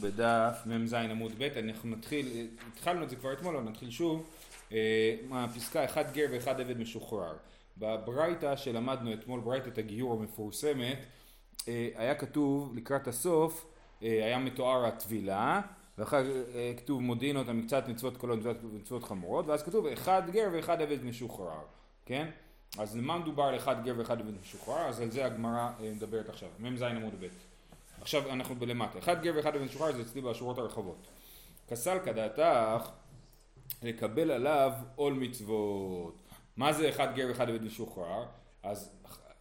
בדף מ"ז עמוד ב', אנחנו נתחיל, התחלנו את זה כבר אתמול, אבל נתחיל שוב, מהפסקה אחד גר ואחד עבד משוחרר. בברייתא שלמדנו אתמול, ברייתת הגיור המפורסמת, היה כתוב לקראת הסוף, היה מתואר הטבילה, ואחר כתוב מודיעין אותם מקצת מצוות קלות ומצוות חמורות, ואז כתוב אחד גר ואחד עבד משוחרר, כן? אז למה מדובר על אחד גר ואחד עבד משוחרר? אז על זה הגמרא מדברת עכשיו, מ"ז עמוד ב'. עכשיו אנחנו בלמטה. אחד גר ואחד אבן משוחרר זה אצלי בשורות הרחבות. כסל כדעתך לקבל עליו עול מצוות. מה זה אחד גר ואחד אבן משוחרר? אז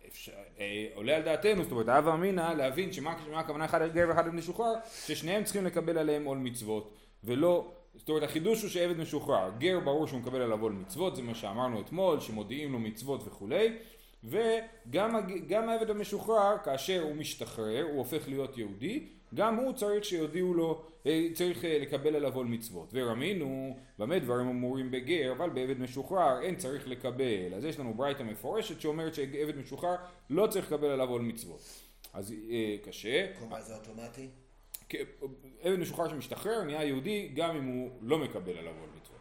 אפשר, אה, עולה על דעתנו, זאת אומרת, אב אמינא, להבין שמה הכוונה אחד גר ואחד אבן משוחרר, ששניהם צריכים לקבל עליהם עול מצוות, ולא, זאת אומרת, החידוש הוא שעבד משוחרר. גר ברור שהוא מקבל עליו עול מצוות, זה מה שאמרנו אתמול, שמודיעים לו מצוות וכולי. וגם העבד המשוחרר כאשר הוא משתחרר הוא הופך להיות יהודי גם הוא צריך שיודיעו לו אה, צריך אה, לקבל עליו עול מצוות. ורמינו במה דברים אמורים בגר אבל בעבד משוחרר אין צריך לקבל. אז יש לנו ברייתא מפורשת שאומרת שעבד משוחרר לא צריך לקבל עליו עול מצוות. אז אה, קשה. כלומר זה אוטומטי? עבד משוחרר שמשתחרר נהיה יהודי גם אם הוא לא מקבל עליו עול מצוות.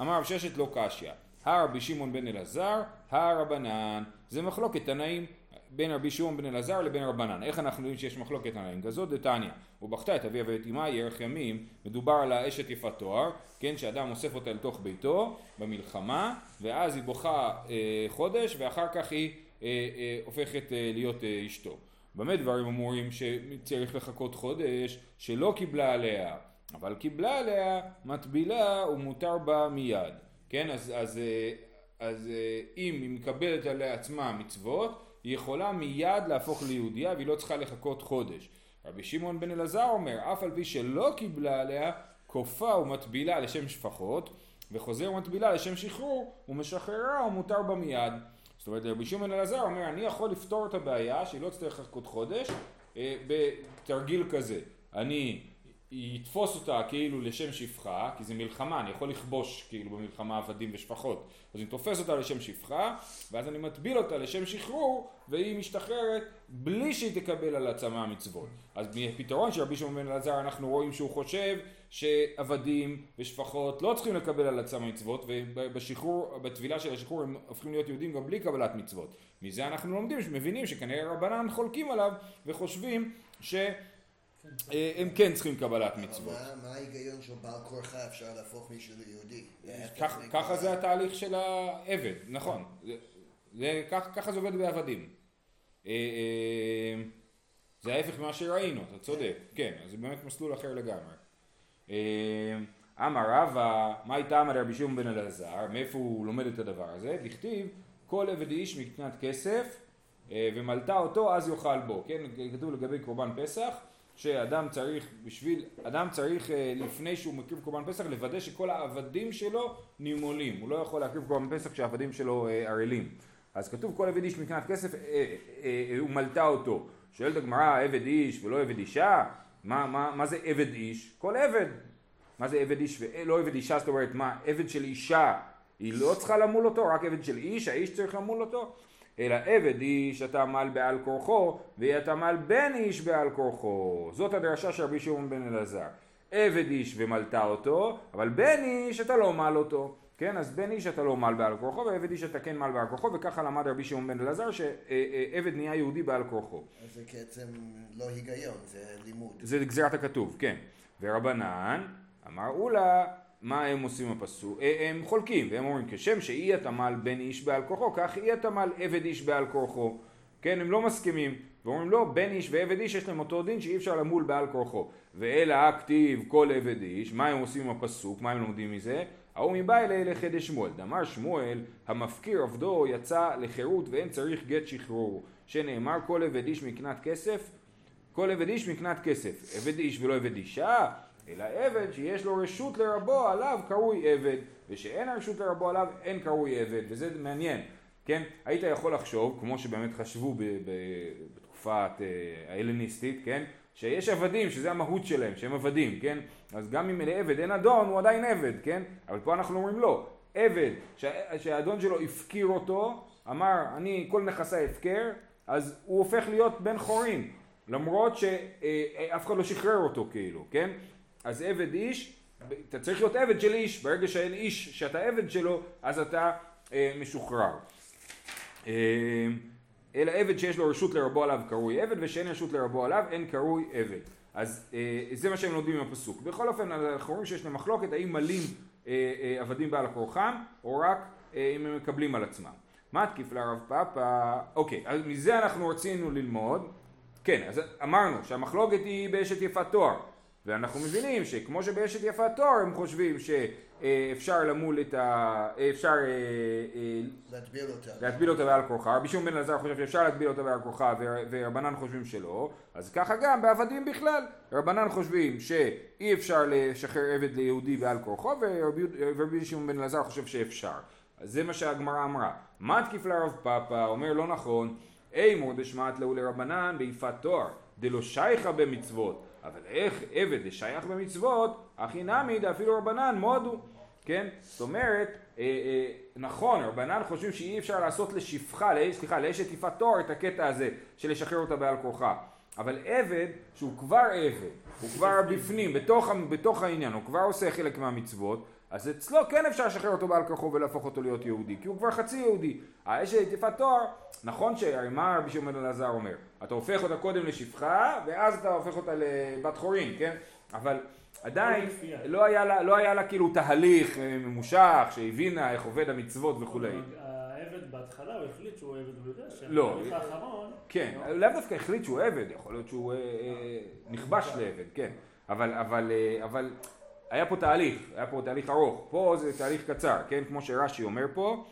אמר רב ששת לא קשיא הרבי שמעון בן אלעזר, הרבנן. זה מחלוקת תנאים בין רבי שמעון בן אלעזר לבין רבנן. איך אנחנו יודעים שיש מחלוקת תנאים? כזאת דתניא. ובכתה את אביה ואת אמה ירך ימים. מדובר על האשת יפת תואר, כן, שאדם אוסף אותה לתוך ביתו במלחמה, ואז היא בוכה אה, חודש, ואחר כך היא אה, אה, הופכת אה, להיות אה, אשתו. במה דברים אמורים שצריך לחכות חודש, שלא קיבלה עליה, אבל קיבלה עליה מטבילה ומותר בה מיד. כן, אז, אז, אה, אז אה, אם היא מקבלת על עצמה מצוות, היא יכולה מיד להפוך ליהודייה והיא לא צריכה לחכות חודש. רבי שמעון בן אלעזר אומר, אף על פי שלא קיבלה עליה, כופה ומטבילה לשם שפחות, וחוזר ומטבילה לשם שחרור, ומשחררה ומותר בה מיד. זאת אומרת, רבי שמעון אלעזר אומר, אני יכול לפתור את הבעיה שהיא לא תצטרך לחכות חודש, אה, בתרגיל כזה. אני יתפוס אותה כאילו לשם שפחה, כי זה מלחמה, אני יכול לכבוש כאילו במלחמה עבדים ושפחות, אז אני תופס אותה לשם שפחה, ואז אני מטביל אותה לשם שחרור, והיא משתחררת בלי שהיא תקבל על עצמה מצוות. אז מפתרון של רבי שמעון בן אלעזר אנחנו רואים שהוא חושב שעבדים ושפחות לא צריכים לקבל על עצמם מצוות, ובשחרור, בטבילה של השחרור הם הופכים להיות יהודים גם בלי קבלת מצוות. מזה אנחנו לומדים, מבינים שכנראה רבנן חולקים עליו וחושבים ש... אה, הם כן צריכים קבלת מצוות. מה ההיגיון של בעל כורחה אפשר להפוך מישהו ליהודי? ככה זה התהליך של העבד, נכון. ככה זה עובד בעבדים. אה, אה, זה ההפך ממה שראינו, אתה צודק, כן, אז זה באמת מסלול אחר לגמרי. אמר רבא, מה הייתה אמר רבי שמעון בן אלעזר, מאיפה הוא לומד את הדבר הזה? דכתיב, כל עבד איש מקטנת כסף ומלטה אותו אז יאכל בו, כן, כתוב לגבי קורבן פסח שאדם צריך בשביל, אדם צריך אה, לפני שהוא מקריב קורבן פסח לוודא שכל העבדים שלו נימולים, הוא לא יכול להקריב קורבן פסח כשהעבדים שלו אה, ערלים. אז כתוב כל עבד איש מקנת כסף הוא מלטה אותו. שואלת הגמרא עבד איש ולא עבד אישה? מה, מה, מה זה עבד איש? כל עבד. מה זה עבד איש ולא עבד אישה? זאת אומרת מה, עבד של אישה היא לא צריכה למול אותו, רק עבד של איש, האיש צריך למול אותו? אלא עבד איש אתה עמל בעל כורחו, ואתה עמל בן איש בעל כורחו. זאת הדרשה של רבי שמעון בן אלעזר. עבד איש ומלתה אותו, אבל בן איש אתה לא מל אותו. כן, אז בן איש אתה לא מל בעל כורחו, ועבד איש אתה כן מל בעל כורחו, וככה למד רבי שמעון בן אלעזר, שעבד נהיה יהודי בעל כורחו. זה בעצם לא היגיון, זה לימוד. זה גזירת הכתוב, כן. ורבנן, אמר אולה, מה הם עושים הפסוק? אה, הם חולקים, והם אומרים כשם שאי התמל בן איש בעל כורחו, כך אי התמל עבד איש בעל כורחו. כן, הם לא מסכימים, ואומרים לא, בן איש ועבד איש יש להם אותו דין שאי אפשר למול בעל כורחו. ואלא הכתיב כל עבד איש, מה הם עושים עם הפסוק, מה הם לומדים מזה? ההוא מבא אלי לחידש שמואל. דאמר שמואל, המפקיר עבדו יצא לחירות ואין צריך גט שחרור. שנאמר כל עבד איש מקנת כסף, כל עבד איש מקנת כסף. עבד איש ולא עבד אישה, אלא עבד שיש לו רשות לרבו עליו קרוי עבד, ושאין הרשות לרבו עליו אין קרוי עבד, וזה מעניין, כן? היית יכול לחשוב, כמו שבאמת חשבו ב- ב- בתקופה אה, ההלניסטית, כן? שיש עבדים, שזה המהות שלהם, שהם עבדים, כן? אז גם אם לעבד אין אדון, הוא עדיין עבד, כן? אבל פה אנחנו אומרים לא, עבד שהאדון שלו הפקיר אותו, אמר, אני כל נכסי הפקר, אז הוא הופך להיות בן חורין. למרות שאף אחד לא שחרר אותו כאילו, כן? אז עבד איש, אתה צריך להיות עבד של איש, ברגע שאין איש שאתה עבד שלו, אז אתה אה, משוחרר. אה, אלא עבד שיש לו רשות לרבו עליו קרוי עבד, ושאין רשות לרבו עליו אין קרוי עבד. אז אה, זה מה שהם לומדים עם הפסוק. בכל אופן, אנחנו רואים שיש להם מחלוקת האם מלאים אה, אה, עבדים בעל כורחם, או רק אה, אם הם מקבלים על עצמם. מה תקיף לרב פאפא? אוקיי, אז מזה אנחנו רצינו ללמוד. כן, אז אמרנו שהמחלוקת היא באשת יפת תואר. ואנחנו מבינים שכמו שבאשת יפת תואר הם חושבים שאפשר למול את ה... אפשר אה, אה, להטביל אותה. להטביל אותה בעל כורחה, רבי שמעון בן אלעזר חושב שאפשר להטביל אותה בעל כורחה ורבנן חושבים שלא, אז ככה גם בעבדים בכלל, רבנן חושבים שאי אפשר לשחרר עבד ליהודי בעל כורחו ורבי שמעון בן אלעזר חושב שאפשר. אז זה מה שהגמרא אמרה. מה תקיף לרב פאפא? אומר לא נכון, אימור דשמעת להו לרבנן ביפת תואר, דלא שייכה במצוות אבל איך עבד שייך במצוות, הכי נמי דאפילו רבנן מודו, כן? זאת אומרת, אה, אה, נכון, רבנן חושבים שאי אפשר לעשות לשפחה, סליחה, לאשת יפת תואר את הקטע הזה של לשחרר אותה בעל כורחה. אבל עבד, שהוא כבר עבד, הוא כבר בפנים, בתוך, בתוך העניין, הוא כבר עושה חלק מהמצוות, אז אצלו כן אפשר לשחרר אותו בעל כורחו ולהפוך אותו להיות יהודי, כי הוא כבר חצי יהודי. האשת יפת תואר, נכון מה רבי שמעון אלעזר אומר? אתה הופך אותה קודם לשפחה, ואז אתה הופך אותה לבת חורין, כן? אבל עדיין לא היה לה, לא היה לה כאילו תהליך אה, ממושך, שהבינה איך עובד המצוות וכולי. העבד בהתחלה הוא החליט שהוא עבד, הוא יודע לא. שהתהליך האחרון... כן, לאו דווקא החליט שהוא עבד, יכול להיות שהוא אה, אה, נכבש לעבד, כן. אבל, אבל, אבל היה פה תהליך, היה פה תהליך ארוך. פה זה תהליך קצר, כן? כמו שרש"י אומר פה.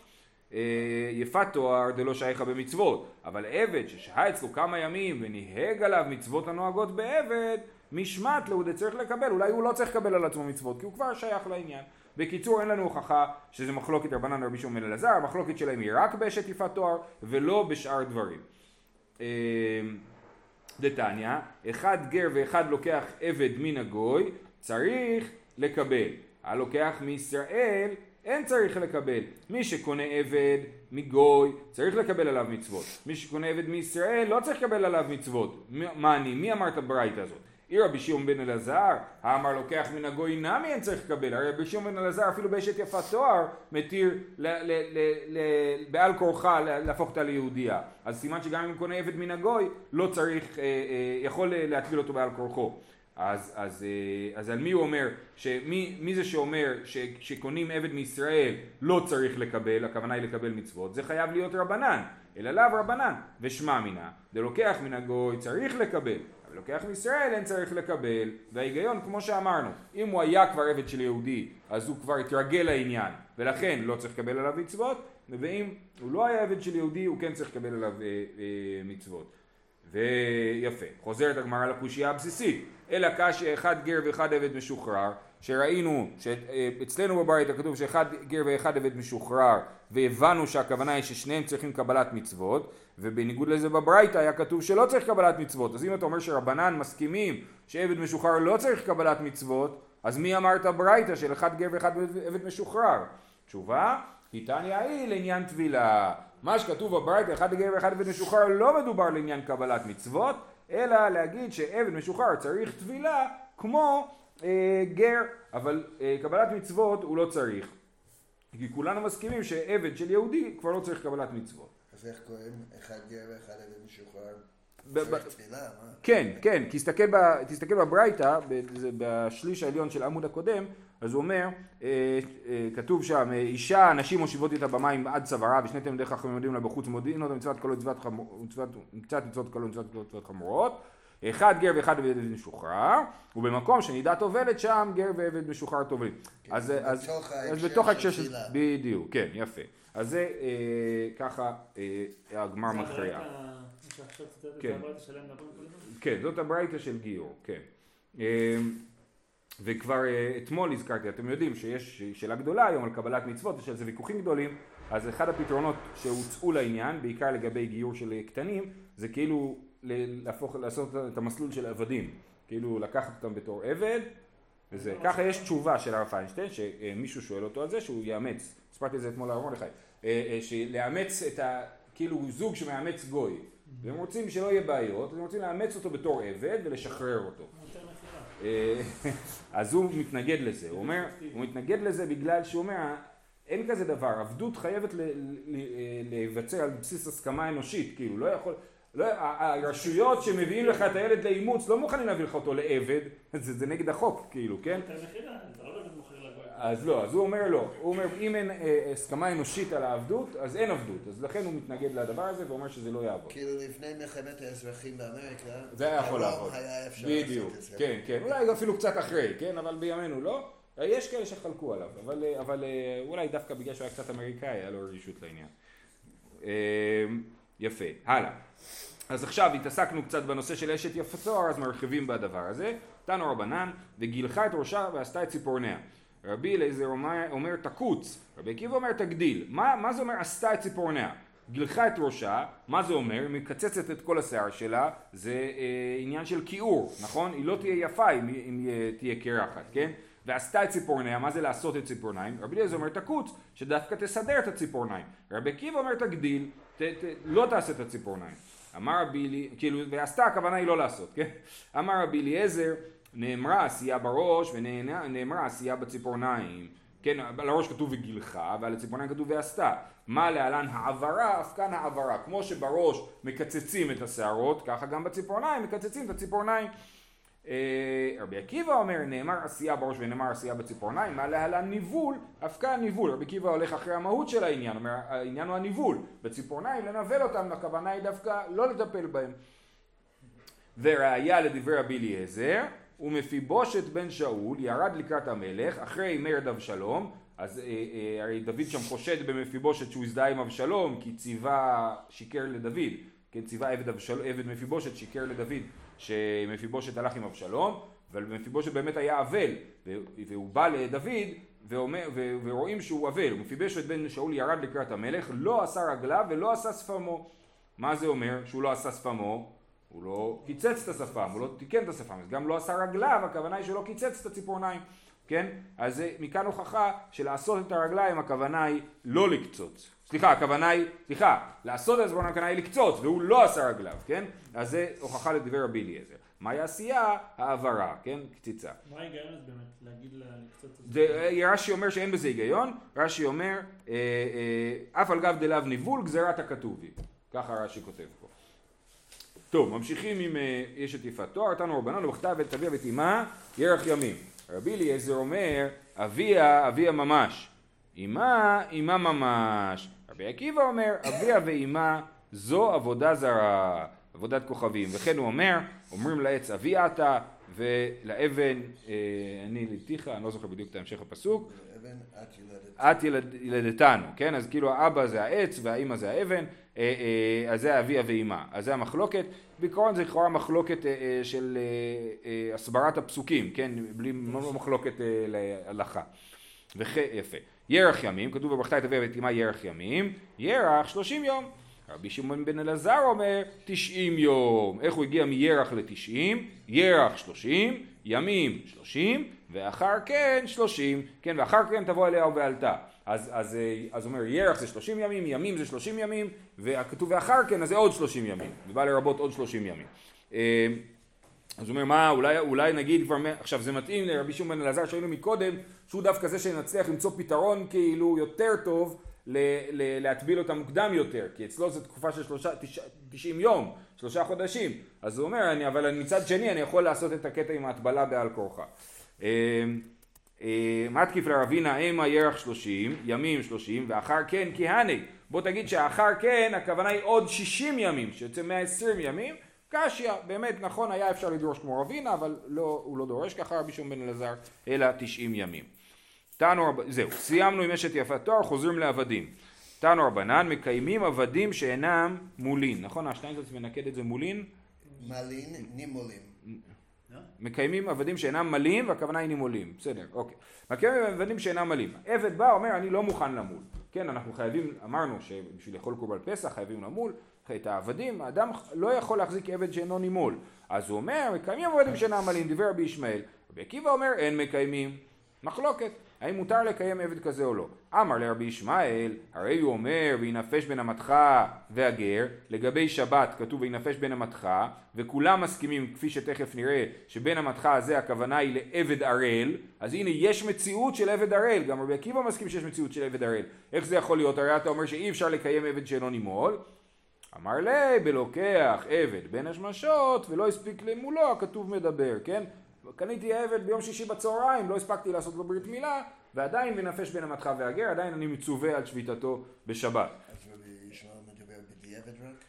אה, יפת תואר דלא שייכה במצוות, אבל עבד ששהה אצלו כמה ימים וניהג עליו מצוות הנוהגות בעבד, משמט לו צריך לקבל, אולי הוא לא צריך לקבל על עצמו מצוות, כי הוא כבר שייך לעניין. בקיצור אין לנו הוכחה שזה מחלוקת רבנן רבי שמעון אלעזר, המחלוקת שלהם היא רק באשת יפת תואר ולא בשאר דברים. אה, דתניא, אחד גר ואחד לוקח עבד מן הגוי, צריך לקבל. הלוקח מישראל אין צריך לקבל. מי שקונה עבד מגוי צריך לקבל עליו מצוות. מי שקונה עבד מישראל לא צריך לקבל עליו מצוות. מה אני? מי אמר את הברייתא הזאת? עיר רבי שמעון בן אלעזר, האמר לוקח מן הגוי נמי אין צריך לקבל, הרי רבי שמעון בן אלעזר אפילו באשת יפת תואר מתיר בעל כורחה להפוך אותה ליהודייה, אז סימן שגם אם קונה עבד מן הגוי לא צריך, אה, אה, יכול להטביל אותו בעל כורחו. אז, אז, אה, אז על מי הוא אומר, שמי, מי זה שאומר שכשקונים עבד מישראל לא צריך לקבל, הכוונה היא לקבל מצוות, זה חייב להיות רבנן, אלא לאו רבנן, ושמע מינה, דלוקח מן הגוי צריך לקבל, אבל לוקח מישראל אין צריך לקבל, וההיגיון כמו שאמרנו, אם הוא היה כבר עבד של יהודי, אז הוא כבר התרגל לעניין, ולכן לא צריך לקבל עליו מצוות, ואם הוא לא היה עבד של יהודי, הוא כן צריך לקבל עליו אה, אה, מצוות. ויפה, חוזרת הגמרא לקושייה הבסיסית, אלא קשי אחד גר ואחד עבד משוחרר, שראינו שאצלנו בבית כתוב שאחד גר ואחד עבד משוחרר והבנו שהכוונה היא ששניהם צריכים קבלת מצוות ובניגוד לזה בברייתא היה כתוב שלא צריך קבלת מצוות. אז אם אתה אומר שרבנן מסכימים שעבד משוחרר לא צריך קבלת מצוות אז מי אמר את הברייתא של אחד גר ואחד עבד משוחרר? תשובה, כי תניא היא לעניין טבילה מה שכתוב בברייתא אחד גר ואחד עבד משוחרר לא מדובר לעניין קבלת מצוות אלא להגיד שעבד משוחרר צריך טבילה כמו אה, גר, אבל אה, קבלת מצוות הוא לא צריך. כי כולנו מסכימים שעבד של יהודי כבר לא צריך קבלת מצוות. אז איך קוראים אחד גר ואחד עבד משוחרר? כן, כן, תסתכל בברייתא, בשליש העליון של העמוד הקודם, אז הוא אומר, אה, אה, כתוב שם, אישה, נשים מושיבות איתה במים עד צווארה, ושני תלמידי חכמים יודעים לה בחוץ מודיעין אותה מצוות כל מצוות קצת מצוות כל מצוות חמורות. אחד גר ואחד עבד משוחרר, ובמקום שנידה טובלת שם גר ועבד משוחרר טובלים. כן, אז, אז, אז בתוך ההקשר של... בדיוק, כן, יפה. אז זה אה, ככה אה, הגמר מכריע. כן. כן, זאת הברייתא של גיור, כן. וכבר אה, אתמול הזכרתי, אתם יודעים שיש שאלה גדולה היום על קבלת מצוות, יש על זה ויכוחים גדולים, אז אחד הפתרונות שהוצאו לעניין, בעיקר לגבי גיור של קטנים, זה כאילו להפוך, לעשות את המסלול של עבדים, כאילו לקחת אותם בתור עבד, וזה. ככה יש תשובה של הרב פיינשטיין, שמישהו שואל אותו על זה, שהוא יאמץ, הספרתי את זה אתמול לרב אה, אה, שלאמץ את ה... כאילו זוג שמאמץ גוי, והם רוצים שלא יהיה בעיות, הם רוצים לאמץ אותו בתור עבד ולשחרר אותו. אה, אז הוא מתנגד לזה, הוא אומר, הוא מתנגד לזה בגלל שהוא אומר, אין כזה דבר, עבדות חייבת ל- להיווצר על בסיס הסכמה אנושית, כאילו, לא יכול, לא, הרשויות שמביאים לך את הילד לאימוץ לא מוכנים להביא לך אותו לעבד, זה, זה נגד החוק, כאילו, כן? יותר מכירה, אתה לא באמת מוכר לגוי. אז לא, אז הוא אומר לא, הוא אומר אם אין אה, הסכמה אנושית על העבדות, אז אין עבדות, אז לכן הוא מתנגד לדבר הזה ואומר שזה לא יעבוד. כאילו לפני מלחמת האזרחים באמריקה, זה היה יכול לעבוד. היה אפשר בדיוק, לעשות את זה. כן, כן, אולי אפילו קצת אחרי, כן, אבל בימינו לא. יש כאלה שחלקו עליו, אבל, אבל אה, אולי דווקא בגלל שהוא היה קצת אמריקאי, היה לו רגישות לעניין. אה, יפה, הלאה. אז עכשיו התעסקנו קצת בנושא של אשת יפה תואר, אז מרחיבים בדבר הזה. תנו רבנן, וגילחה את ראשה ועשתה את ציפורניה. רבי אליעזר אומר, אומר תקוץ, רבי עקיבא אומר תגדיל. מה, מה זה אומר עשתה את ציפורניה? גילחה את ראשה, מה זה אומר? היא מקצצת את כל השיער שלה, זה אה, עניין של כיעור, נכון? היא לא תהיה יפה אם, אם היא תהיה קרחת, כן? ועשתה את ציפורניה, מה זה לעשות את ציפורניים? רבי אליעזר אומר תקוץ, שדווקא תסדר את הציפורניים. רבי עקיבא אומר תגדיל, ת, ת, לא תעשה את הציפורניים. אמר רבי אליעזר, כאילו, ועשתה הכוונה היא לא לעשות, כן? אמר רבי אליעזר, נאמרה עשייה בראש ונאמרה עשייה בציפורניים. כן, על הראש כתוב וגילחה ועל הציפורניים כתוב ועשתה. מה להלן העברה, אף כאן העברה. כמו שבראש מקצצים את השערות, ככה גם בציפורניים מקצצים את הציפורניים. אה, רבי עקיבא אומר נאמר עשייה בראש ונאמר עשייה בציפורניים, מה להלן ניבול, אף כאן ניבול. רבי עקיבא הולך אחרי המהות של העניין, אומר העניין הוא הניבול. בציפורניים לנבל אותם, הכוונה היא דווקא לא לטפל בהם. וראיה לדברי רבי אליעזר, ומפיבושת בן שאול ירד לקראת המלך אחרי מרד אבשלום, אז אה, אה, הרי דוד שם חושד במפיבושת שהוא הזדהה עם אבשלום כי ציווה שיקר לדוד, כן ציווה עבד, אבשל, עבד מפיבושת שיקר לדוד שמפיבושת הלך עם אבשלום, אבל מפיבושת באמת היה אבל, והוא בא לדוד ואומר, ו- ורואים שהוא אבל, ומפיבושת בן שאול ירד לקראת המלך, לא עשה רגליו ולא עשה שפמו. מה זה אומר? שהוא לא עשה שפמו? הוא לא קיצץ את השפם, הוא לא תיקן את השפם, אז גם לא עשה רגליו, הכוונה היא שלא קיצץ את הציפורניים, כן? אז זה מכאן הוכחה שלעשות את הרגליים הכוונה היא לא לקצוץ. סליחה, הכוונה היא, סליחה, לעשות את הציפורניים הכוונה היא לקצוץ, והוא לא עשה רגליו, כן? אז זה הוכחה לדבר רבי אליעזר. מהי עשייה? העברה, כן? קציצה. מה ההיגיון אז באמת? להגיד. את זה, אה, רש"י אומר שאין בזה היגיון, רש"י אומר, אה, אה, אף על גב דלאו ניבול גזירת הכתובי. ככה רש"י כותב פה. טוב, ממשיכים עם אה, אשת יפת תואר, תנו רבנן ובכתב את אביה ואת אמה ירח ימים. רבי אליעזר אומר, אביה, אביה ממש. אמה, אמה ממש. רבי עקיבא אומר, אביה ואמה זו עבודה זרה, עבודת כוכבים. וכן הוא אומר, אומרים לעץ אבי אתה, ולאבן אה, אני ליתיך, אני לא זוכר בדיוק את המשך הפסוק, את ילדת. את ילד, ילדתנו, כן? אז כאילו האבא זה העץ והאימא זה האבן, אז זה האביה ואימה. אז זה המחלוקת. בעיקרון זה לכאורה מחלוקת אה, אה, של אה, אה, הסברת הפסוקים, כן? בלי לא מחלוקת אה, להלכה. וכ... יפה. ירח ימים, כתוב בברכתה את אביה ואת אימה ירח ימים, ירח שלושים יום. רבי שמעון בן אלעזר אומר תשעים יום. איך הוא הגיע מירח לתשעים? ירח שלושים, ימים שלושים, ואחר כן שלושים. כן, ואחר כן תבוא אליה ובעלתה. אז, אז, אה, אז אומר ירח זה שלושים ימים, ימים זה שלושים ימים, וכתוב ואחר כן אז זה עוד שלושים ימים. זה בא לרבות עוד שלושים ימים. אה, אז הוא אומר מה אולי, אולי נגיד כבר, עכשיו זה מתאים לרבי שמעון בן אלעזר שהיינו מקודם, שהוא דווקא זה שנצליח למצוא פתרון כאילו יותר טוב ל, ל, להטביל אותה מוקדם יותר, כי אצלו זו תקופה של שלושה, תש, תשעים יום, שלושה חודשים, אז הוא אומר, אני, אבל מצד שני אני יכול לעשות את הקטע עם ההטבלה בעל כורחה. מתקיף לרבינה המה ירח שלושים, ימים שלושים, ואחר כן כהני. בוא תגיד שאחר כן הכוונה היא עוד שישים ימים, שיוצא מאה עשרים ימים, קשיא, באמת נכון היה אפשר לדרוש כמו רבינה, אבל לא, הוא לא דורש ככה רבי שמעון בן אלעזר, אלא תשעים ימים. תנו. זהו, סיימנו עם אשת יפת תואר, חוזרים לעבדים. תנו רבנן, מקיימים עבדים שאינם מולין, נכון? השטיינזלץ מנקד את זה מולין? מלין נימולים. מקיימים עבדים שאינם מלים, והכוונה היא נימולים, בסדר, אוקיי. מקיימים עבדים שאינם מלים. עבד בא, אומר, אני לא מוכן למול. כן, אנחנו חייבים, אמרנו שבשביל לאכול קורבן פסח חייבים למול, את העבדים, האדם לא יכול להחזיק עבד שאינו נימול. אז הוא אומר, מקיימים עבדים שאינם מלים, דיבר רבי ישמעאל. רבי עקיבא אומר, אין מקיימים. מחלוקת. האם מותר לקיים עבד כזה או לא. אמר לרבי ישמעאל, הרי הוא אומר וינפש בין המתך והגר, לגבי שבת כתוב וינפש בין המתך, וכולם מסכימים כפי שתכף נראה שבין המתך הזה הכוונה היא לעבד ערל, אז הנה יש מציאות של עבד ערל, גם רבי עקיבא מסכים שיש מציאות של עבד ערל. איך זה יכול להיות? הרי אתה אומר שאי אפשר לקיים עבד שאינו נימול. אמר לי בלוקח עבד בין השמשות ולא הספיק למולו הכתוב מדבר, כן? קניתי עבד ביום שישי בצהריים, לא הספקתי לעשות לו ברית מילה, ועדיין מנפש בין המתך והגר, עדיין אני מצווה על שביתתו בשבת.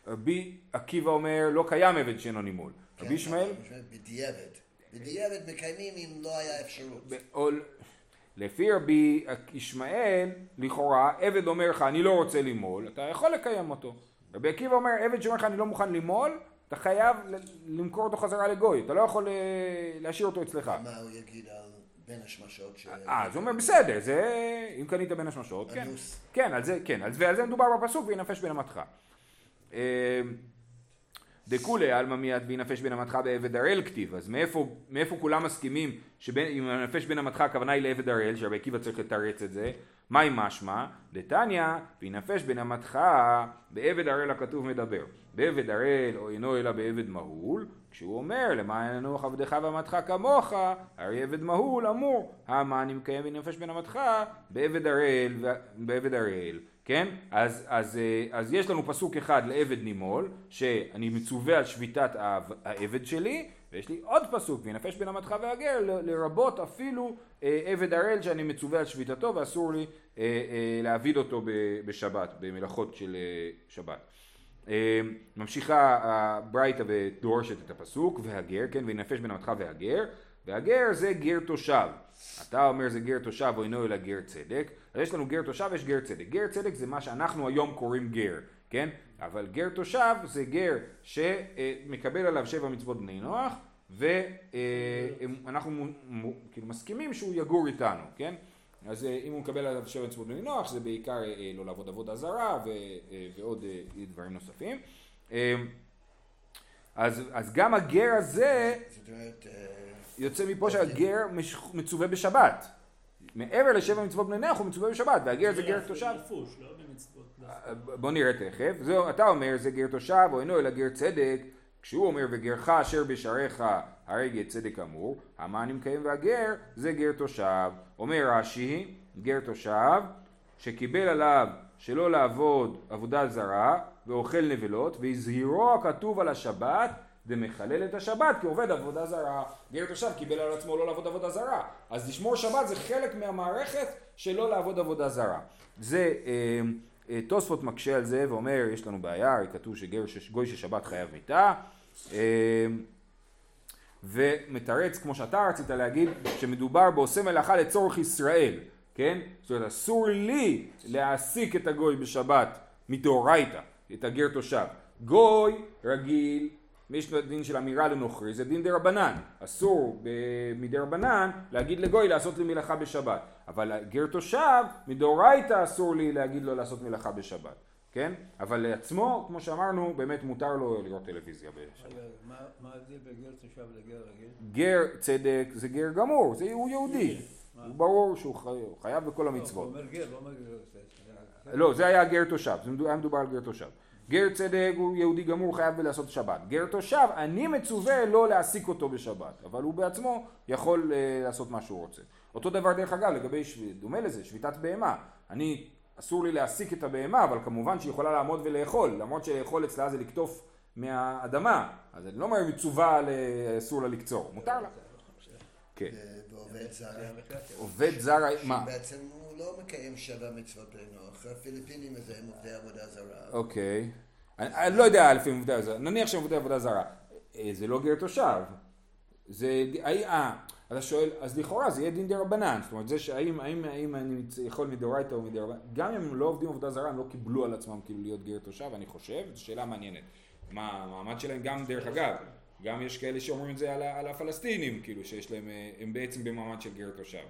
רבי עקיבא אומר לא קיים עבד שאינו נימול. כן, רבי ישמעאל? בדיעבד. בדיעבד מקיימים אם לא היה אפשרות. לפי רבי ישמעאל, לכאורה, עבד אומר לך אני לא רוצה למול, אתה יכול לקיים אותו. רבי עקיבא אומר עבד שאומר לך אני לא מוכן למול, אתה חייב למכור אותו חזרה לגוי, אתה לא יכול אה, להשאיר אותו אצלך. מה הוא יגיד על בין השמשות? ש- אה, אז הוא אומר בסדר, זה אם קנית בין השמשות, כן. כן, על זה, כן, ועל זה מדובר בפסוק וינפש בין המתך. אה, דכולי עלמא מיד וינפש בין המתך בעבד הראל כתיב, אז מאיפה, מאיפה כולם מסכימים שאם ינפש בין המתך הכוונה היא לעבד הראל, שרבי עקיבא צריך לתרץ את זה, מהי משמע? דתניא וינפש בין המתך בעבד הראל הכתוב מדבר. בעבד הראל או אינו אלא בעבד מהול, כשהוא אומר למען ינוח עבדך ואמתך כמוך, הרי עבד מהול אמור, המה אני מקיים ונפש בין אמתך בעבד הראל, בעבד הראל, כן? אז, אז, אה, אז יש לנו פסוק אחד לעבד נימול, שאני מצווה על שביתת העב- העבד שלי, ויש לי עוד פסוק, וינפש בין אמתך והגר, לרבות אפילו אה, עבד הראל שאני מצווה על שביתתו ואסור לי אה, להעביד אותו בשבת, במלאכות של שבת. אה, ממשיכה הברייתא ודורשת את הפסוק, והגר, כן, וינפש בין אמתך והגר, והגר זה גר תושב. אתה אומר זה גר תושב או אינו אלא גר צדק, אז יש לנו גר תושב ויש גר צדק. גר צדק זה מה שאנחנו היום קוראים גר, כן? אבל גר תושב זה גר שמקבל עליו שבע מצוות בני נוח, ואנחנו כאילו מסכימים שהוא יגור איתנו, כן? אז אה, אם הוא מקבל עליו שבע מצוות בני נוח, זה בעיקר אה, לא לעבוד עבודה זרה ו, אה, ועוד דברים נוספים. אה, אז, אז גם הגר הזה יוצא מפה שהגר מצווה בשבת. מעבר לשבע מצוות בני נוח הוא מצווה בשבת, והגר זה גר תושב. לא. דווקא. בוא נראה תכף. זהו, אתה אומר זה גר תושב או אינו אלא גר צדק, כשהוא אומר וגרך אשר בשעריך הרי גר צדק אמור, אני מקיים והגר זה גר תושב. אומר רש"י, גר תושב, שקיבל עליו שלא לעבוד עבודה זרה ואוכל נבלות והזהירו הכתוב על השבת ומחלל את השבת כי עובד עבודה זרה. גר תושב קיבל על עצמו לא לעבוד עבודה זרה. אז לשמור שבת זה חלק מהמערכת של לא לעבוד עבודה זרה. זה אה, אה, תוספות מקשה על זה ואומר יש לנו בעיה, הרי כתוב שגוי של שבת חייב מיתה. אה, ומתרץ כמו שאתה רצית להגיד שמדובר בעושה מלאכה לצורך ישראל, כן? זאת אומרת אסור לי להעסיק את הגוי בשבת מדאורייתא, את הגר תושב. גוי רגיל, יש דין של אמירה לנוכרי, זה דין דה רבנן. אסור ב- מדי רבנן להגיד לגוי לעשות לי מלאכה בשבת. אבל גר תושב, מדאורייתא אסור לי להגיד לו לעשות מלאכה בשבת. כן? אבל לעצמו, כמו שאמרנו, באמת מותר לו לראות טלוויזיה בשבת. מה ההבדל בין גר תושב לגר רגיל? גר צדק זה גר גמור, זה הוא יהודי. הוא ברור שהוא חי- הוא חייב בכל לא, המצוות. הוא אומר גר, לא אומר גר צדק. לא, זה היה גר תושב, זה היה מדובר על גר תושב. גר צדק הוא יהודי גמור, חייב לעשות שבת. גר תושב, אני מצווה לא להעסיק אותו בשבת, אבל הוא בעצמו יכול אה, לעשות מה שהוא רוצה. אותו דבר דרך אגב לגבי, שב- דומה לזה, שביתת בהמה. אני, אסור לי להעסיק את הבהמה, אבל כמובן שהיא יכולה לעמוד ולאכול, למרות שלאכול אצלה זה לקטוף מהאדמה. אז אני לא אומר מצווה, אסור לה לקצור, מותר לה. כן. אה, ועובד זר. עובד זר, מה? בעצם הוא לא מקיים שבע מצוות בני נוח. הפיליפינים הזה הם עובדי עבודה זרה. אוקיי. אני, לא יודע לפי עובדי עבודה זרה, נניח שהם עובדי עבודה זרה. אה, זה לא גר תושב. זה, אה, אה, אתה שואל, אז לכאורה זה יהיה דין דה רבנן. זאת אומרת, זה שהאם האם, האם אני יכול מדאורייתא או מדרבנן, גם אם הם לא עובדים עבודה זרה, הם לא קיבלו על עצמם כאילו להיות גר תושב, אני חושב, זו שאלה מעניינת. מה המעמד שלהם, גם דרך אגב, גם יש כאלה שאומרים את זה על, על הפלסטינים, כאילו שיש להם, אה, הם בעצם במעמד של גר תושב.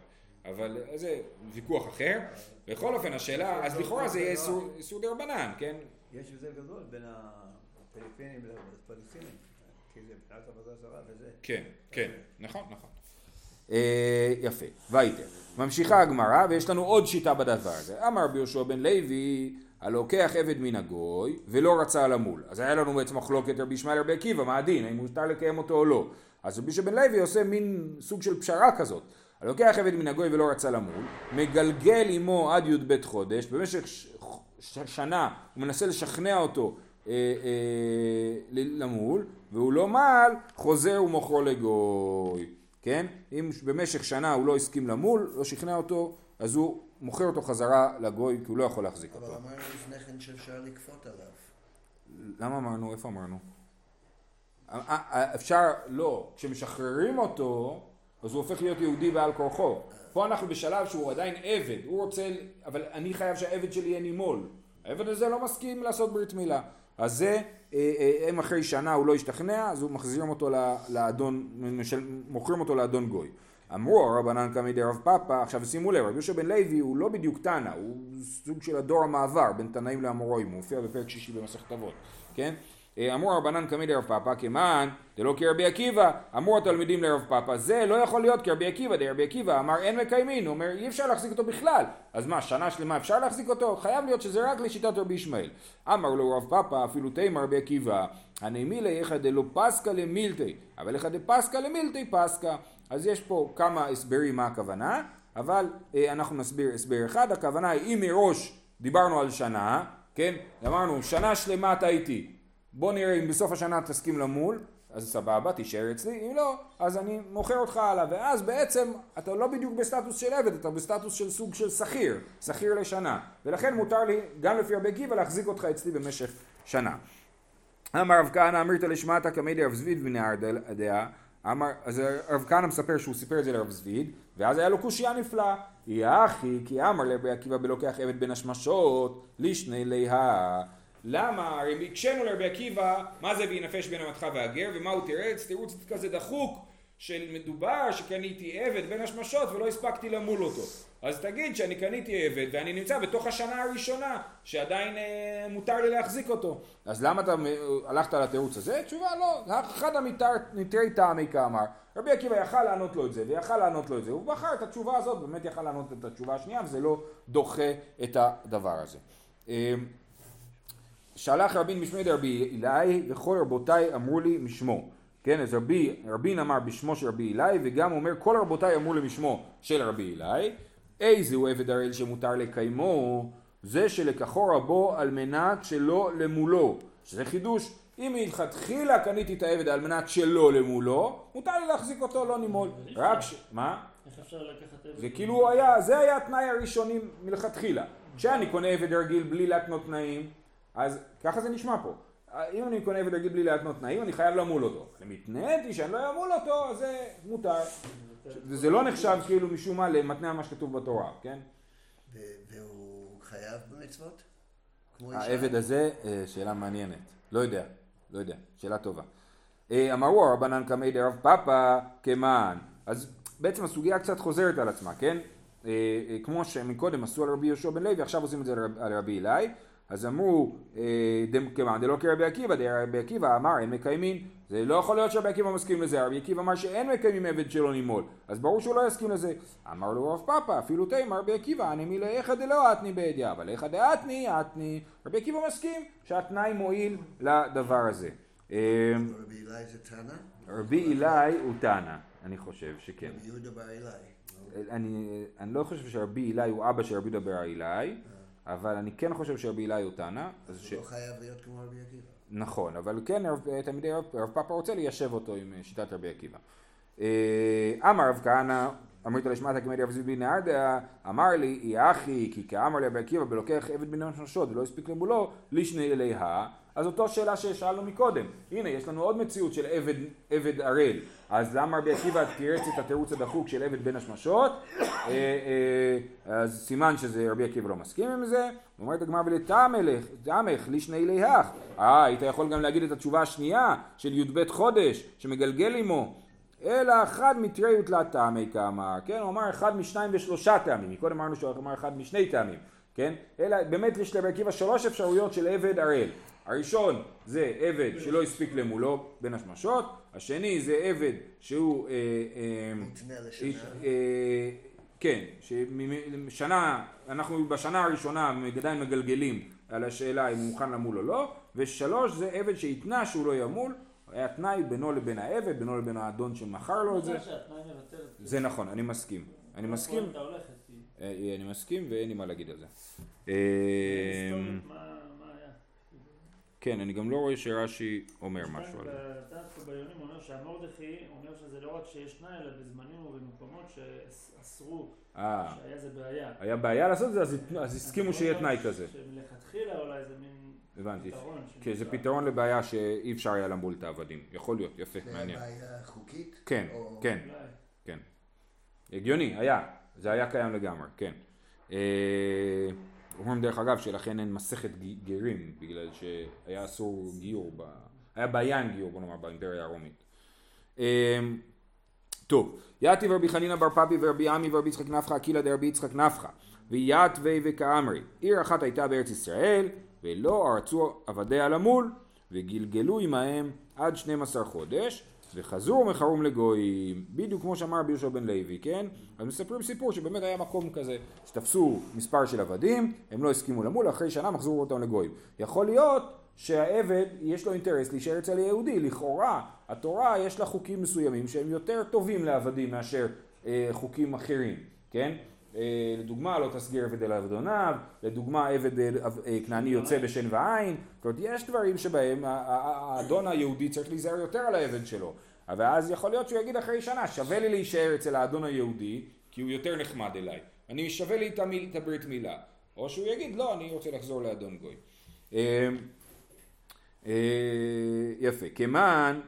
אבל אה, זה ויכוח אחר. בכל אופן, השאלה, אז לכאורה זה יהיה איסור- איסור דה רבנן, כן? יש הבדל גדול בין הפיליפינים לפלסטינים, כי זה מבחינת עבודה זרה וזה. כן, כן, נכון, נכון. אה, יפה, וייטר. ממשיכה הגמרא ויש לנו עוד שיטה בדבר הזה. אמר רבי יהושע בן לוי הלוקח עבד מן הגוי ולא רצה למול. אז היה לנו בעצם מחלוקת רבי ישמעאל רבי עקיבא, מה הדין, האם מותר לקיים אותו או לא. אז רבי יהושע בן לוי עושה מין סוג של פשרה כזאת. הלוקח עבד מן הגוי ולא רצה למול, מגלגל עמו עד י"ב חודש, במשך ש... ש... שנה הוא מנסה לשכנע אותו אה, אה, למול, והוא לא מעל, חוזר ומוכרו לגוי. כן? אם במשך שנה הוא לא הסכים למול, לא שכנע אותו, אז הוא מוכר אותו חזרה לגוי, כי הוא לא יכול להחזיק אבל אותו. אמרנו לפני כן שאפשר לכפות עליו. למה אמרנו? איפה אמרנו? אה, אה, אפשר, לא, כשמשחררים אותו, אז הוא הופך להיות יהודי בעל כורחו. פה אנחנו בשלב שהוא עדיין עבד, הוא רוצה, אבל אני חייב שהעבד שלי יהיה נימול. העבד הזה לא מסכים לעשות ברית מילה. אז זה, אה, אה, אם אחרי שנה הוא לא השתכנע, אז הוא מחזירים אותו לאדון, מוכרים אותו לאדון גוי. אמרו הרבנן קמי דרב פאפא, עכשיו שימו לב, רבי יהושע בן לוי הוא לא בדיוק תנא, הוא סוג של הדור המעבר בין תנאים לאמוראים, הוא מופיע בפרק שישי במסכת אבות, כן? אה, אמרו רבנן קמי דרב פאפא, כמען דלא כרבי עקיבא, אמרו התלמידים לרב פאפא, זה לא יכול להיות כרבי עקיבא, דרבי עקיבא. אמר אין מקיימין, הוא אומר אי אפשר להחזיק אותו בכלל, אז מה, שנה שלמה אפשר להחזיק אותו? חייב להיות שזה רק לשיטת רבי ישמעאל. אמר לו רב פאפא, אפילו תימא רבי עקיבא, הנמילי איכא דלא פסקא למילתי, אבל איכא דפסקא למילתי פסקא. אז יש פה כמה הסברים מה הכוונה, אבל אה, אנחנו נסביר הסבר אחד, הכוונה היא אם מראש דיברנו על שנה, כן, אמרנו שנה שלמה אתה איתי, בוא נראה אם בסוף השנה תסכים למול, אז סבבה, תישאר אצלי, אם לא, אז אני מוכר אותך הלאה, ואז בעצם אתה לא בדיוק בסטטוס של עבד, אתה בסטטוס של סוג של שכיר, שכיר לשנה, ולכן מותר לי, גם לפי רבי עקיבא, להחזיק אותך אצלי במשך שנה. אמר רב כהנא אמרת לשמעתה קמי דרב זביד בנהר דעה אמר, אז רב כהנא מספר שהוא סיפר את זה לרב זביד ואז היה לו קושייה נפלאה. יא אחי כי אמר לרבי עקיבא בלוקח עבד בין השמשות לישני ליה למה? הרי הקשינו לרבי עקיבא מה זה וינפש בין המתך והגר ומה הוא תירץ? תירוץ כזה דחוק של מדובר שקניתי עבד בין השמשות ולא הספקתי למול אותו. אז תגיד שאני קניתי עבד ואני נמצא בתוך השנה הראשונה שעדיין אה, מותר לי להחזיק אותו. אז למה אתה אה, הלכת על התירוץ הזה? תשובה לא, אחד המתרי טעמי כאמר. רבי עקיבא יכל לענות לו את זה ויכל לענות לו את זה. הוא בחר את התשובה הזאת, באמת יכל לענות את התשובה השנייה וזה לא דוחה את הדבר הזה. שלח רבין משמי דרבי אלי וכל רבותיי אמרו לי משמו. כן, אז רבי, רבין אמר בשמו של רבי אלי וגם אומר כל רבותיי אמרו לי משמו של רבי אלי איזה הוא עבד הראל שמותר לקיימו זה שלקחו רבו על מנת שלא למולו שזה חידוש אם מלכתחילה קניתי את העבד על מנת שלא למולו מותר לי להחזיק אותו לא נימול רק ש... מה? איך אפשר לקחת עבד? זה כאילו היה, זה היה התנאי הראשוני מלכתחילה. כשאני קונה עבד רגיל בלי להתנות תנאים, אז ככה זה נשמע פה. אם אני קונה עבד רגיל בלי להתנות תנאים, אני חייב למול אותו. אם התניתי שאני לא אמול אותו, אז זה מותר. וזה לא נחשב כאילו משום מה למתנה מה שכתוב בתורה, כן? והוא חייב במצוות? העבד הזה, אה, שאלה מעניינת. לא יודע, לא יודע, שאלה טובה. אה, אמרו הרבנן קמי דרב פאפא כמען. אז בעצם הסוגיה קצת חוזרת על עצמה, כן? אה, כמו שמקודם עשו על רבי יהושע בן לוי, עכשיו עושים את זה על רבי אלי. אז אמרו, אה, כמען דלא כרבי עקיבא, דרבי עקיבא אמר אין מקיימין. זה לא יכול להיות שרבי עקיבא מסכים לזה, רבי עקיבא אמר שאין מקיימים עבד שלא נימול, אז ברור שהוא לא יסכים לזה. אמר לו רב פאפא, אפילו תימא רבי עקיבא, אני מילי איכא דלא אתני בידיעה, אבל איכא דאתני אתני. רבי עקיבא מסכים שהתנאי מועיל לדבר הזה. אה, רבי אלי זה תנא? רבי אלי הוא תנא, אני חושב שכן. רבי יהודה בר אלי. אני, אני לא חושב שרבי אלי הוא אבא של רבי יהודה בר אלי, אבל אני כן חושב שרבי אלי הוא תנא. אז ש... הוא לא חייב להיות כמו רבי עקיבא. נכון, אבל כן רב- תלמידי רב, רב פאפא רוצה ליישב אותו עם אה, שיטת רבי עקיבא. אה, אמר רב כהנא, אמרית לשמעתה כמדי רב זיבי נהרדה, אמר לי, אי אחי, כי כאמר לי רבי עקיבא בלוקח עבד בן המששות ולא הספיק למולו, לישני אליה. אז אותו שאלה ששאלנו מקודם, הנה יש לנו עוד מציאות של עבד, עבד ערל, אז למה רבי עקיבא תירץ את התירוץ הדחוק של עבד בין השמשות? אה, אה, אז סימן שזה רבי עקיבא לא מסכים עם זה, אומרת הגמרא ולתעמך, תעמך לישני ליהך, אה היית יכול גם להגיד את התשובה השנייה של י"ב חודש שמגלגל עמו אלא אחד מתרי ותלת טעמי כאמר, כן? הוא אמר אחד משניים ושלושה טעמים, מקודם אמרנו שהוא אמר אחד משני טעמים, כן? אלא באמת יש לרבי עקיבא שלוש אפשרויות של עבד ערל. הראשון זה עבד שלא הספיק למולו בין השמשות, השני זה עבד שהוא אה, אה, מותנה לשנה. אה, כן, שנה, אנחנו בשנה הראשונה עדיין מגלגלים על השאלה אם הוא מוכן למול או לא, ושלוש זה עבד שהתנה שהוא לא ימול, היה תנאי בינו לבין העבד, בינו לבין האדון שמכר לו את זה, זה נכון, אני מסכים, אני מסכים, אתה הולכת, כי אה, אני מסכים ואין לי מה להגיד על זה. אה, היסטורית, מה מה היה? כן, אני גם לא רואה שרש"י אומר משהו על זה. בטנט ביונים אומר שהמורדכי אומר שזה לא רק שיש תנאי, אלא בזמנים ובמקומות שאסרו, אה, שהיה זה בעיה. היה בעיה לעשות את זה, אז הסכימו שיהיה תנאי כזה. שמלכתחילה אולי זה מין הבנתי. פתרון. כן, זה. פתרון לבעיה שאי אפשר היה למול את העבדים. יכול להיות, יפה, זה מעניין. בעיה חוקית? כן, כן. כן. הגיוני, היה. זה היה קיים לגמרי, כן. אומרים דרך אגב שלכן אין מסכת גרים, בגלל שהיה אסור גיור, ב... היה בעיה עם גיור, בוא נאמר, באימפריה הרומית. אה, טוב, יתיב רבי חנינא בר פפי ורבי עמי ורבי יצחק נפחא אקילה דרבי יצחק נפחא ויתווי וכאמרי עיר אחת הייתה בארץ ישראל ולא ארצו עבדיה למול וגלגלו עמהם עד 12 חודש וחזרו ומכרום לגויים בדיוק כמו שאמר רבי יהושע בן לוי כן? אז מספרים סיפור שבאמת היה מקום כזה שתפסו מספר של עבדים הם לא הסכימו למול אחרי שנה מחזרו אותם לגויים. יכול להיות שהעבד יש לו אינטרס להישאר אצל היהודי, לכאורה התורה יש לה חוקים מסוימים שהם יותר טובים לעבדים מאשר אה, חוקים אחרים, כן? אה, לדוגמה לא תסגיר עבד אל עבדוניו, לדוגמה עבד אה, כנעני יוצא בשן ועין, זאת אומרת יש דברים שבהם האדון היהודי צריך להיזהר יותר על העבד שלו, ואז יכול להיות שהוא יגיד אחרי שנה שווה לי להישאר אצל האדון היהודי כי הוא יותר נחמד אליי, אני שווה לי את הברית מילה, או שהוא יגיד לא אני רוצה לחזור לאדון גוי. אה, אה, יפה, כמאן,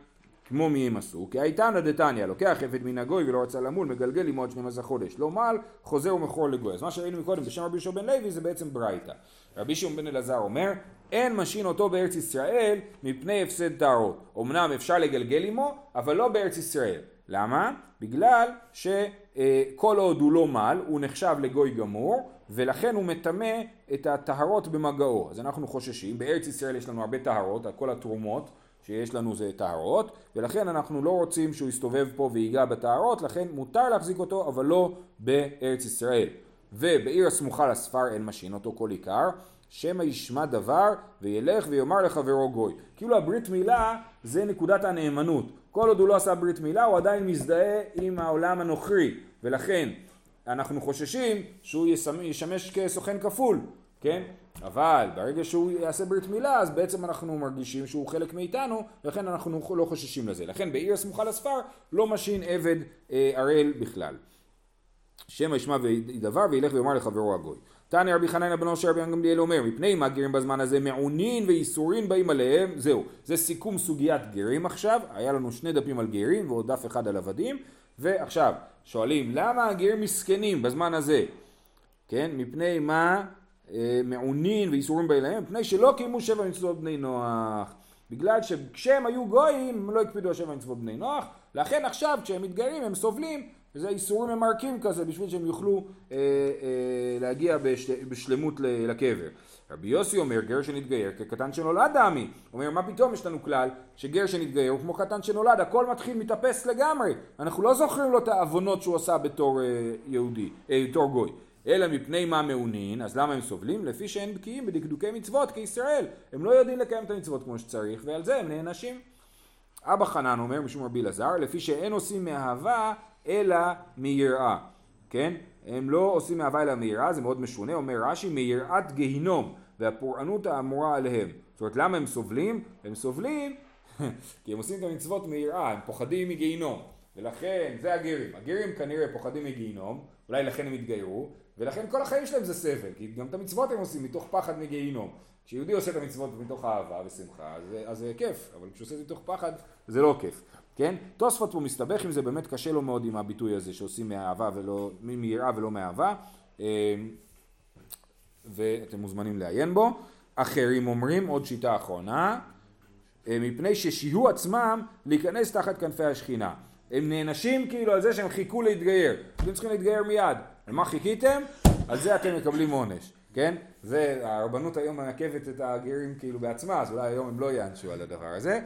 כמו מי הם עשו, כי האי תנא דתניא, לוקח עבד מן הגוי ולא רצה למול, מגלגל עמו עד 12 חודש, לא מל, חוזר ומכור לגוי. אז מה שראינו מקודם בשם רבי יהושע בן לוי זה בעצם ברייתא. רבי שמעון בן אלעזר אומר, אין משהין אותו בארץ ישראל מפני הפסד טהרות. אמנם אפשר לגלגל עמו, אבל לא בארץ ישראל. למה? בגלל שכל עוד הוא לא מל, הוא נחשב לגוי גמור, ולכן הוא מטמא את הטהרות במגעו. אז אנחנו חוששים, בארץ ישראל יש לנו הרבה טהרות, כל התרומות שיש לנו זה טהרות, ולכן אנחנו לא רוצים שהוא יסתובב פה ויגע בטהרות, לכן מותר להחזיק אותו, אבל לא בארץ ישראל. ובעיר הסמוכה לספר אין משהין אותו כל עיקר, שמא ישמע דבר וילך ויאמר לחברו גוי. כאילו הברית מילה זה נקודת הנאמנות. כל עוד הוא לא עשה ברית מילה הוא עדיין מזדהה עם העולם הנוכרי, ולכן אנחנו חוששים שהוא ישמ- ישמש כסוכן כפול, כן? אבל ברגע שהוא יעשה ברית מילה אז בעצם אנחנו מרגישים שהוא חלק מאיתנו ולכן אנחנו לא חוששים לזה. לכן בעיר הסמוכה לספר לא משהין עבד אה, בכלל. שמא ישמע דבר וילך ויאמר לחברו הגוי. תניא רבי חנניא בנו של רבן גמליאל אומר מפני מה גרים בזמן הזה מעונין ויסורין באים עליהם זהו זה סיכום סוגיית גרים עכשיו היה לנו שני דפים על גרים ועוד דף אחד על עבדים ועכשיו שואלים למה הגרים מסכנים בזמן הזה כן מפני מה מעונין ואיסורים באים עליהם מפני שלא קיימו שבע מצוות בני נוח בגלל שכשהם היו גויים הם לא הקפידו על שבע מצוות בני נוח לכן עכשיו כשהם מתגיירים הם סובלים וזה איסורים ממרקים כזה בשביל שהם יוכלו אה, אה, להגיע בש, בשלמות לקבר. רבי יוסי אומר גר שנתגייר כקטן שנולד דמי. אומר מה פתאום יש לנו כלל שגר שנתגייר הוא כמו קטן שנולד הכל מתחיל מתאפס לגמרי. אנחנו לא זוכרים לו את העוונות שהוא עשה בתור אה, יהודי, אה, בתור גוי. אלא מפני מה מעונין, אז למה הם סובלים? לפי שאין בקיאים בדקדוקי מצוות כישראל. הם לא יודעים לקיים את המצוות כמו שצריך ועל זה הם נענשים. אבא חנן אומר משום רבי אלעזר, לפי שאין עושים מאהבה אלא מיראה, כן? הם לא עושים מאהבה אלא מיראה, זה מאוד משונה, אומר רש"י, מיראת גיהינום והפורענות האמורה עליהם. זאת אומרת, למה הם סובלים? הם סובלים כי הם עושים את המצוות מיראה, הם פוחדים מגיהינום. ולכן, זה הגרים. הגרים כנראה פוחדים מגיהינום, אולי לכן הם התגיירו, ולכן כל החיים שלהם זה סבל, כי גם את המצוות הם עושים מתוך פחד מגיהינום. כשיהודי עושה את המצוות מתוך אהבה ושמחה, אז, אז זה כיף, אבל כשהוא עושה את זה מתוך פחד, זה לא כיף, כן? תוספות פה מסתבך עם זה, באמת קשה לו מאוד עם הביטוי הזה שעושים מאהבה ולא, מיראה ולא מאהבה, אה, ואתם מוזמנים לעיין בו. אחרים אומרים, עוד שיטה אחרונה, אה, מפני ששיהו עצמם להיכנס תחת כנפי השכינה. הם נענשים כאילו על זה שהם חיכו להתגייר. אתם צריכים להתגייר מיד. על מה חיכיתם? על זה אתם מקבלים עונש. כן? זה, הרבנות היום מעכבת את הגרים כאילו בעצמה, אז אולי היום הם לא יענשו על הדבר הזה.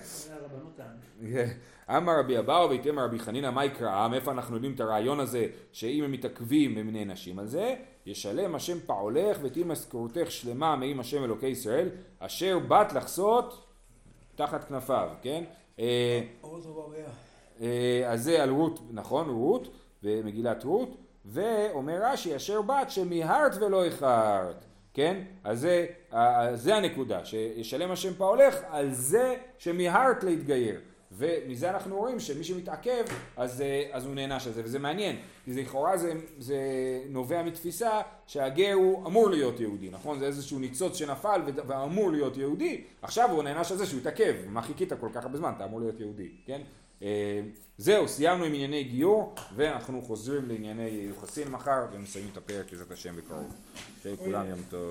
אמר רבי אבאו ויתמר רבי חנינא מה יקרא? מאיפה אנחנו יודעים את הרעיון הזה שאם הם מתעכבים הם נענשים על זה? ישלם השם פעולך ותהי משכורתך שלמה מעם השם אלוקי ישראל אשר באת לחסות תחת כנפיו, כן? אה. אה, אז זה על רות, נכון, רות, במגילת רות, ואומר רש"י אשר בת שמיהרת ולא איחרת, כן? אז זה, אה, זה הנקודה, שישלם השם פעולך על זה שמיהרת להתגייר. ומזה אנחנו רואים שמי שמתעכב אז, אה, אז הוא נענש על זה וזה מעניין כי זה לכאורה זה, זה נובע מתפיסה שהגר הוא אמור להיות יהודי נכון? זה איזשהו ניצוץ שנפל ואמור להיות יהודי. עכשיו הוא נענש על זה שהוא התעכב. מה חיכית כל כך הרבה זמן? אתה אמור להיות יהודי כן זהו סיימנו עם ענייני גיור ואנחנו חוזרים לענייני יוחסין מחר ומסיימים את הפרק בעזרת השם בקרוב. שיהיה לכולם יום טוב